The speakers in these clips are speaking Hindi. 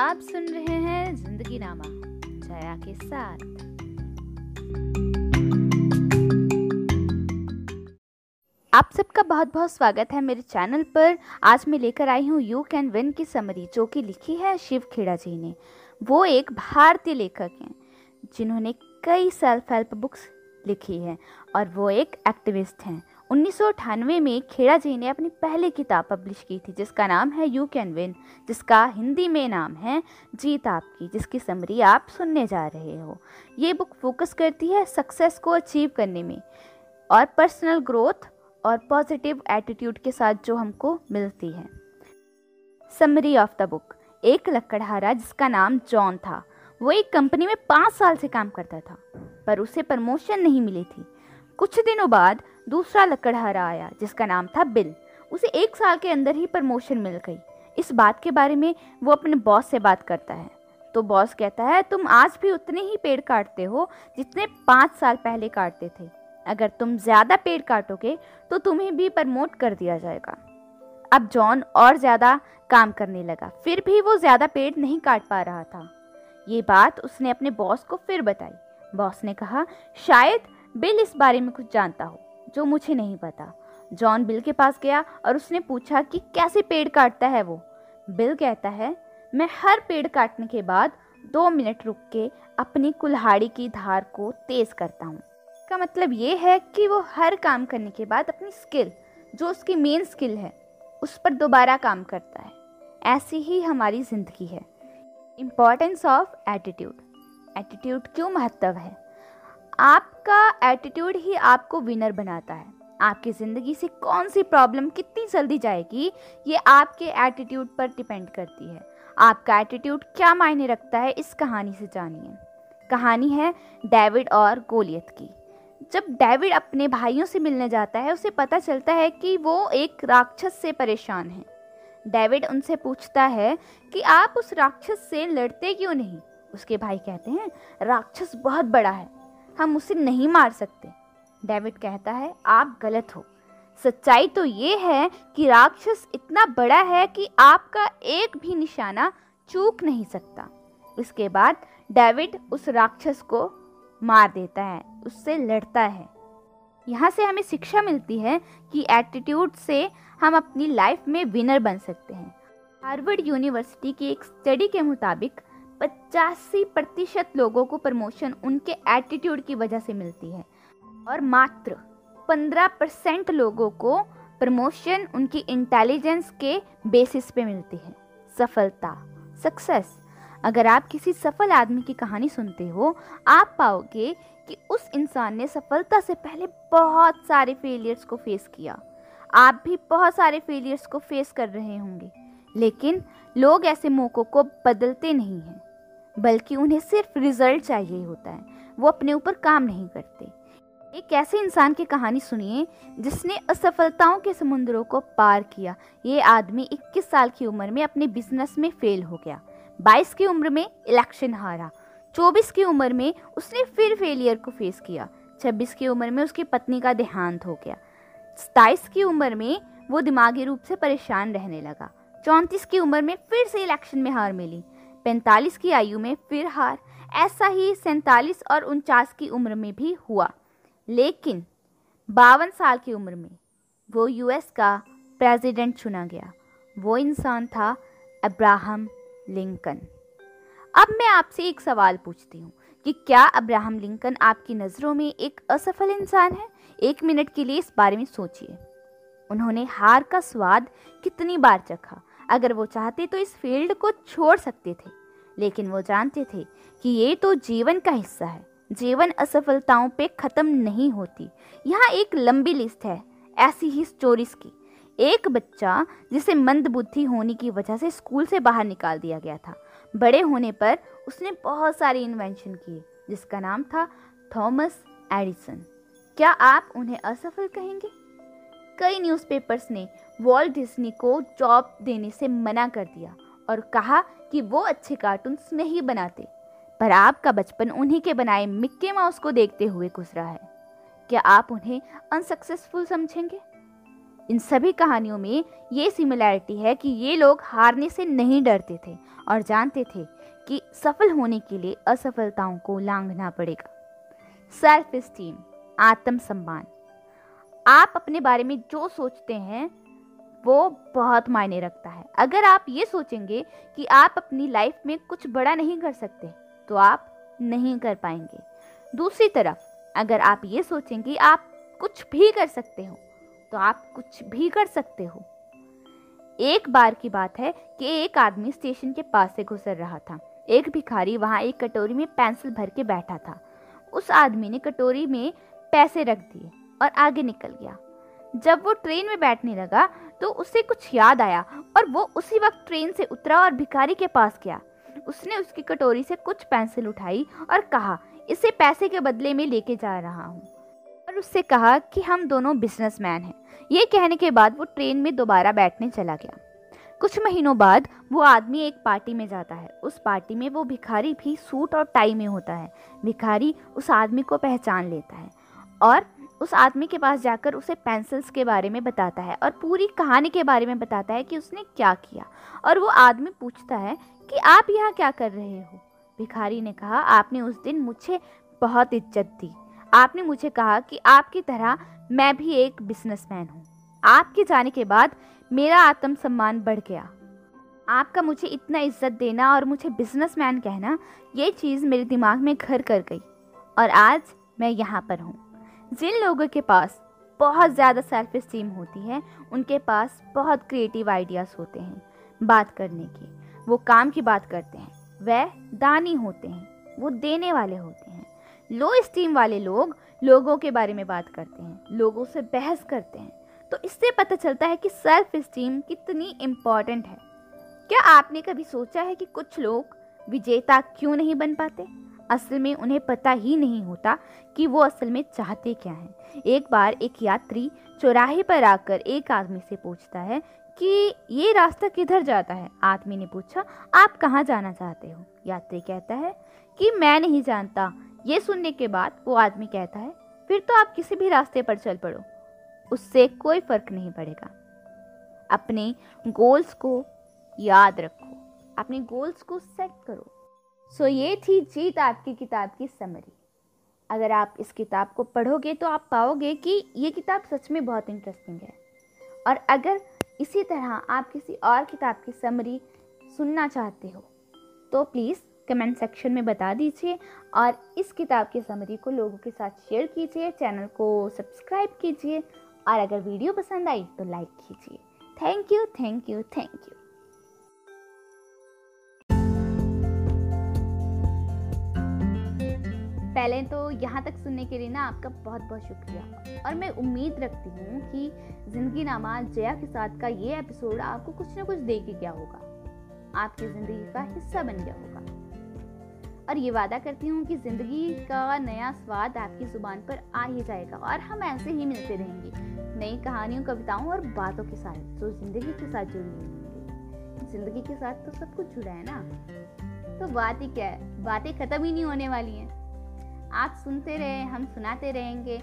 आप सुन रहे हैं ज़िंदगी नामा जया के साथ। आप सबका बहुत बहुत स्वागत है मेरे चैनल पर। आज मैं लेकर आई हूँ यू कैन विन की समरी जो कि लिखी है शिव खेड़ा जी ने। वो एक भारतीय लेखक हैं, जिन्होंने कई सेल्फ हेल्प बुक्स लिखी है, और वो एक एक्टिविस्ट हैं। उन्नीस सौ अठानवे में खेड़ा जी ने अपनी पहली किताब पब्लिश की थी, जिसका नाम है यू कैन विन जिसका हिंदी में नाम है जीत आपकी, जिसकी समरी आप सुनने जा रहे हो। ये बुक फोकस करती है सक्सेस को अचीव करने में और पर्सनल ग्रोथ और पॉजिटिव एटीट्यूड के साथ जो हमको मिलती है। समरी ऑफ़ द बुक एक लकड़हारा जिसका नाम जॉन था। वो एक कंपनी में पाँच साल से काम करता था, पर उसे प्रमोशन नहीं मिली थी। कुछ दिनों बाद दूसरा लकड़हारा आया, जिसका नाम था बिल। उसे एक साल के अंदर ही प्रमोशन मिल गई। इस बात के बारे में वो अपने बॉस से बात करता है। तो बॉस कहता है, तुम आज भी उतने ही पेड़ काटते हो जितने पाँच साल पहले काटते थे। अगर तुम ज़्यादा पेड़ काटोगे तो तुम्हें भी प्रमोट कर दिया जाएगा। अब जॉन और ज़्यादा काम करने लगा। फिर भी वो ज़्यादा पेड़ नहीं काट पा रहा था। ये बात उसने अपने बॉस को फिर बताई। बॉस ने कहा, शायद बिल इस बारे में कुछ जानता हो, जो मुझे नहीं पता। जॉन बिल के पास गया और उसने पूछा कि कैसे पेड़ काटता है वो? बिल कहता है, मैं हर पेड़ काटने के बाद दो मिनट रुक के अपनी कुल्हाड़ी की धार को तेज करता हूँ। का मतलब ये है कि वो हर काम करने के बाद अपनी स्किल, जो उसकी मेन स्किल है, उस पर दोबारा काम करता है। ऐसी ही हमारी ज़िंदगी है। Importance of attitude. एटीट्यूड क्यों महत्व है? आपका एटीट्यूड ही आपको विनर बनाता है। आपकी ज़िंदगी से कौन सी प्रॉब्लम कितनी जल्दी जाएगी, ये आपके एटीट्यूड पर डिपेंड करती है। आपका एटीट्यूड क्या मायने रखता है, इस कहानी से जानिए। कहानी है डेविड और गोलियत की। जब डेविड अपने भाइयों से मिलने जाता है, उसे पता चलता है कि वो एक राक्षस से परेशान है। डेविड उनसे पूछता है कि आप उस राक्षस से लड़ते क्यों नहीं? उसके भाई कहते हैं, राक्षस बहुत बड़ा है। हम उसे नहीं मार सकते। डेविड कहता है, आप गलत हो। सच्चाई तो ये है कि राक्षस इतना बड़ा है कि आपका एक भी निशाना चूक नहीं सकता। इसके बाद डेविड उस राक्षस को मार देता है, उससे लड़ता है। यहाँ से हमें शिक्षा मिलती है कि एटीट्यूड से हम अपनी लाइफ में विनर बन सकते हैं। हार्वर्ड यूनिवर्सिटी की एक स्टडी के मुताबिक पचासी प्रतिशत लोगों को प्रमोशन उनके एटीट्यूड की वजह से मिलती है। और मात्र पंद्रह परसेंट लोगों को प्रमोशन उनकी इंटेलिजेंस के बेसिस पे मिलती है। सफलता सक्सेस अगर आप किसी सफल आदमी की कहानी सुनते हो, आप पाओगे कि उस इंसान ने सफलता से पहले बहुत सारे फेलियर्स को फेस किया। आप भी बहुत सारे फेलियर्स को फेस कर रहे होंगे। लेकिन लोग ऐसे मौक़ों को बदलते नहीं हैं। बल्कि उन्हें सिर्फ़ रिज़ल्ट चाहिए होता है। वो अपने ऊपर काम नहीं करते। एक ऐसे इंसान की कहानी सुनिए, जिसने असफलताओं के समुद्रों को पार किया। ये आदमी 21 साल की उम्र में अपने बिज़नेस में फेल हो गया। 22 की उम्र में इलेक्शन हारा। 24 की उम्र में उसने फिर फेलियर को फेस किया। 26 की उम्र में उसकी पत्नी का देहांत हो गया। सताइस की उम्र में वो दिमागी रूप से परेशान रहने लगा। चौंतीस की उम्र में फिर से इलेक्शन में हार मिली। पैंतालीस की आयु में फिर हार। ऐसा ही सैंतालीस और उनचास की उम्र में भी हुआ। लेकिन बावन साल की उम्र में वो यूएस का प्रेसिडेंट चुना गया। वो इंसान था अब्राहम लिंकन। अब मैं आपसे एक सवाल पूछती हूँ कि क्या अब्राहम लिंकन आपकी नज़रों में एक असफल इंसान है? एक मिनट के लिए इस बारे में सोचिए। उन्होंने हार का स्वाद कितनी बार चखा अगर वो चाहते तो इस फ़ील्ड को छोड़ सकते थे, लेकिन वो जानते थे कि ये तो जीवन का हिस्सा है। जीवन असफलताओं पे ख़त्म नहीं होती। यहाँ एक लंबी लिस्ट है, ऐसी ही स्टोरीज की। एक बच्चा जिसे मंद बुद्धि होने की वजह से स्कूल से बाहर निकाल दिया गया था। बड़े होने पर उसने बहुत सारे इन्वेंशन किए, जिसका नाम था थॉमस एडिसन। क्या आप उन्हें असफल कहेंगे? कई न्यूज़पेपर्स ने वॉल्ट डिज्नी को जॉब देने से मना कर दिया और कहा कि वो अच्छे कार्टून्स नहीं बनाते। पर आपका बचपन उन्हीं के बनाए मिक्की माउस को देखते हुए गुजरा है। क्या आप उन्हें अनसक्सेसफुल समझेंगे? इन सभी कहानियों में ये सिमिलैरिटी है कि ये लोग हारने से नहीं डरते थे और जानते थे कि सफल होने के लिए असफलताओं को लांघना पड़ेगा। सेल्फ स्टीम आत्मसम्मान आप अपने बारे में जो सोचते हैं, वो बहुत मायने रखता है। अगर आप ये सोचेंगे कि आप अपनी लाइफ में कुछ बड़ा नहीं कर सकते तो आप नहीं कर पाएँगे। दूसरी तरफ़, अगर आप ये सोचेंगे आप कुछ भी कर सकते हो तो आप कुछ भी कर सकते हो। एक बार की बात है कि एक आदमी स्टेशन के पास से गुजर रहा था। एक भिखारी वहाँ एक कटोरी में पेंसिल भर के बैठा था। उस आदमी ने कटोरी में पैसे रख दिए। और आगे निकल गया। जब वो ट्रेन में बैठने लगा तो उसे कुछ याद आया और वो उसी वक्त ट्रेन से उतरा और भिखारी के पास गया। उसने उसकी कटोरी से कुछ पेंसिल उठाई और कहा, इसे पैसे के बदले में लेके जा रहा हूँ। और उससे कहा कि, हम दोनों बिजनेसमैन हैं। ये कहने के बाद वो ट्रेन में दोबारा बैठने चला गया। कुछ महीनों बाद वो आदमी एक पार्टी में जाता है। उस पार्टी में वो भिखारी भी सूट और टाई में होता है। भिखारी उस आदमी को पहचान लेता है और उस आदमी के पास जाकर उसे पेंसिल्स के बारे में बताता है और पूरी कहानी के बारे में बताता है कि उसने क्या किया। और वो आदमी पूछता है कि आप यहाँ क्या कर रहे हो? भिखारी ने कहा, आपने उस दिन मुझे बहुत इज़्ज़त दी। आपने मुझे कहा कि आपकी तरह मैं भी एक बिजनेसमैन हूँ। आपके जाने के बाद मेरा आत्मसम्मान बढ़ गया। आपका मुझे इतना इज़्ज़त देना और मुझे बिजनेसमैन कहना, ये चीज़ मेरे दिमाग में घर कर गई। और आज मैं यहाँ पर हूँ। जिन लोगों के पास बहुत ज़्यादा सेल्फ इस्टीम होती है, उनके पास बहुत क्रिएटिव आइडियाज़ होते हैं बात करने की। वो काम की बात करते हैं, वह दानी होते हैं, वो देने वाले होते हैं। लो स्टीम वाले लोग लोगों के बारे में बात करते हैं, लोगों से बहस करते हैं। तो इससे पता चलता है कि सेल्फ स्टीम कितनी इंपॉर्टेंट है। क्या आपने कभी सोचा है कि कुछ लोग विजेता क्यों नहीं बन पाते? असल में उन्हें पता ही नहीं होता कि वो असल में चाहते क्या हैं। एक बार एक यात्री चौराहे पर आकर एक आदमी से पूछता है कि ये रास्ता किधर जाता है? आदमी ने पूछा, आप कहाँ जाना चाहते हो? यात्री कहता है कि, मैं नहीं जानता। ये सुनने के बाद वो आदमी कहता है, फिर तो आप किसी भी रास्ते पर चल पड़ो। उससे कोई फ़र्क नहीं पड़ेगा। अपने गोल्स को याद रखो। अपने गोल्स को सेट करो। सो ये थी जीत आपकी किताब की समरी अगर आप इस किताब को पढ़ोगे तो आप पाओगे कि ये किताब सच में बहुत इंटरेस्टिंग है. और अगर इसी तरह आप किसी और किताब की समरी सुनना चाहते हो तो प्लीज़ कमेंट सेक्शन में बता दीजिए और इस किताब की समरी को लोगों के साथ शेयर कीजिए चैनल को सब्सक्राइब कीजिए और अगर वीडियो पसंद आई तो लाइक कीजिए. Thank you thank you thank you पहले तो यहाँ तक सुनने के लिए ना आपका बहुत बहुत शुक्रिया। और मैं उम्मीद रखती हूँ कि ज़िंदगी नामा जया के साथ का ये एपिसोड आपको कुछ ना कुछ दे के गया होगा। आपकी ज़िंदगी का हिस्सा बन गया होगा। और ये वादा करती हूँ कि ज़िंदगी का नया स्वाद आपकी ज़ुबान पर आ ही जाएगा और हम ऐसे ही मिलते रहेंगे। नई कहानियों, कविताओं और बातों के साथ जो ज़िंदगी के साथ जुड़ी हुई ज़िंदगी के साथ तो सब कुछ जुड़ा है ना? तो बात ही क्या है? बातें ख़त्म ही नहीं होने वाली हैं। आप सुनते रहे, हम सुनाते रहेंगे।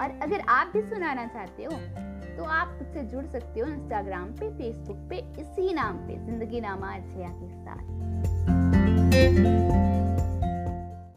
और अगर आप भी सुनाना चाहते हो तो आप मुझसे जुड़ सकते हो इंस्टाग्राम पे फेसबुक पे, इसी नाम पे, ज़िंदगी नामा अजया के साथ।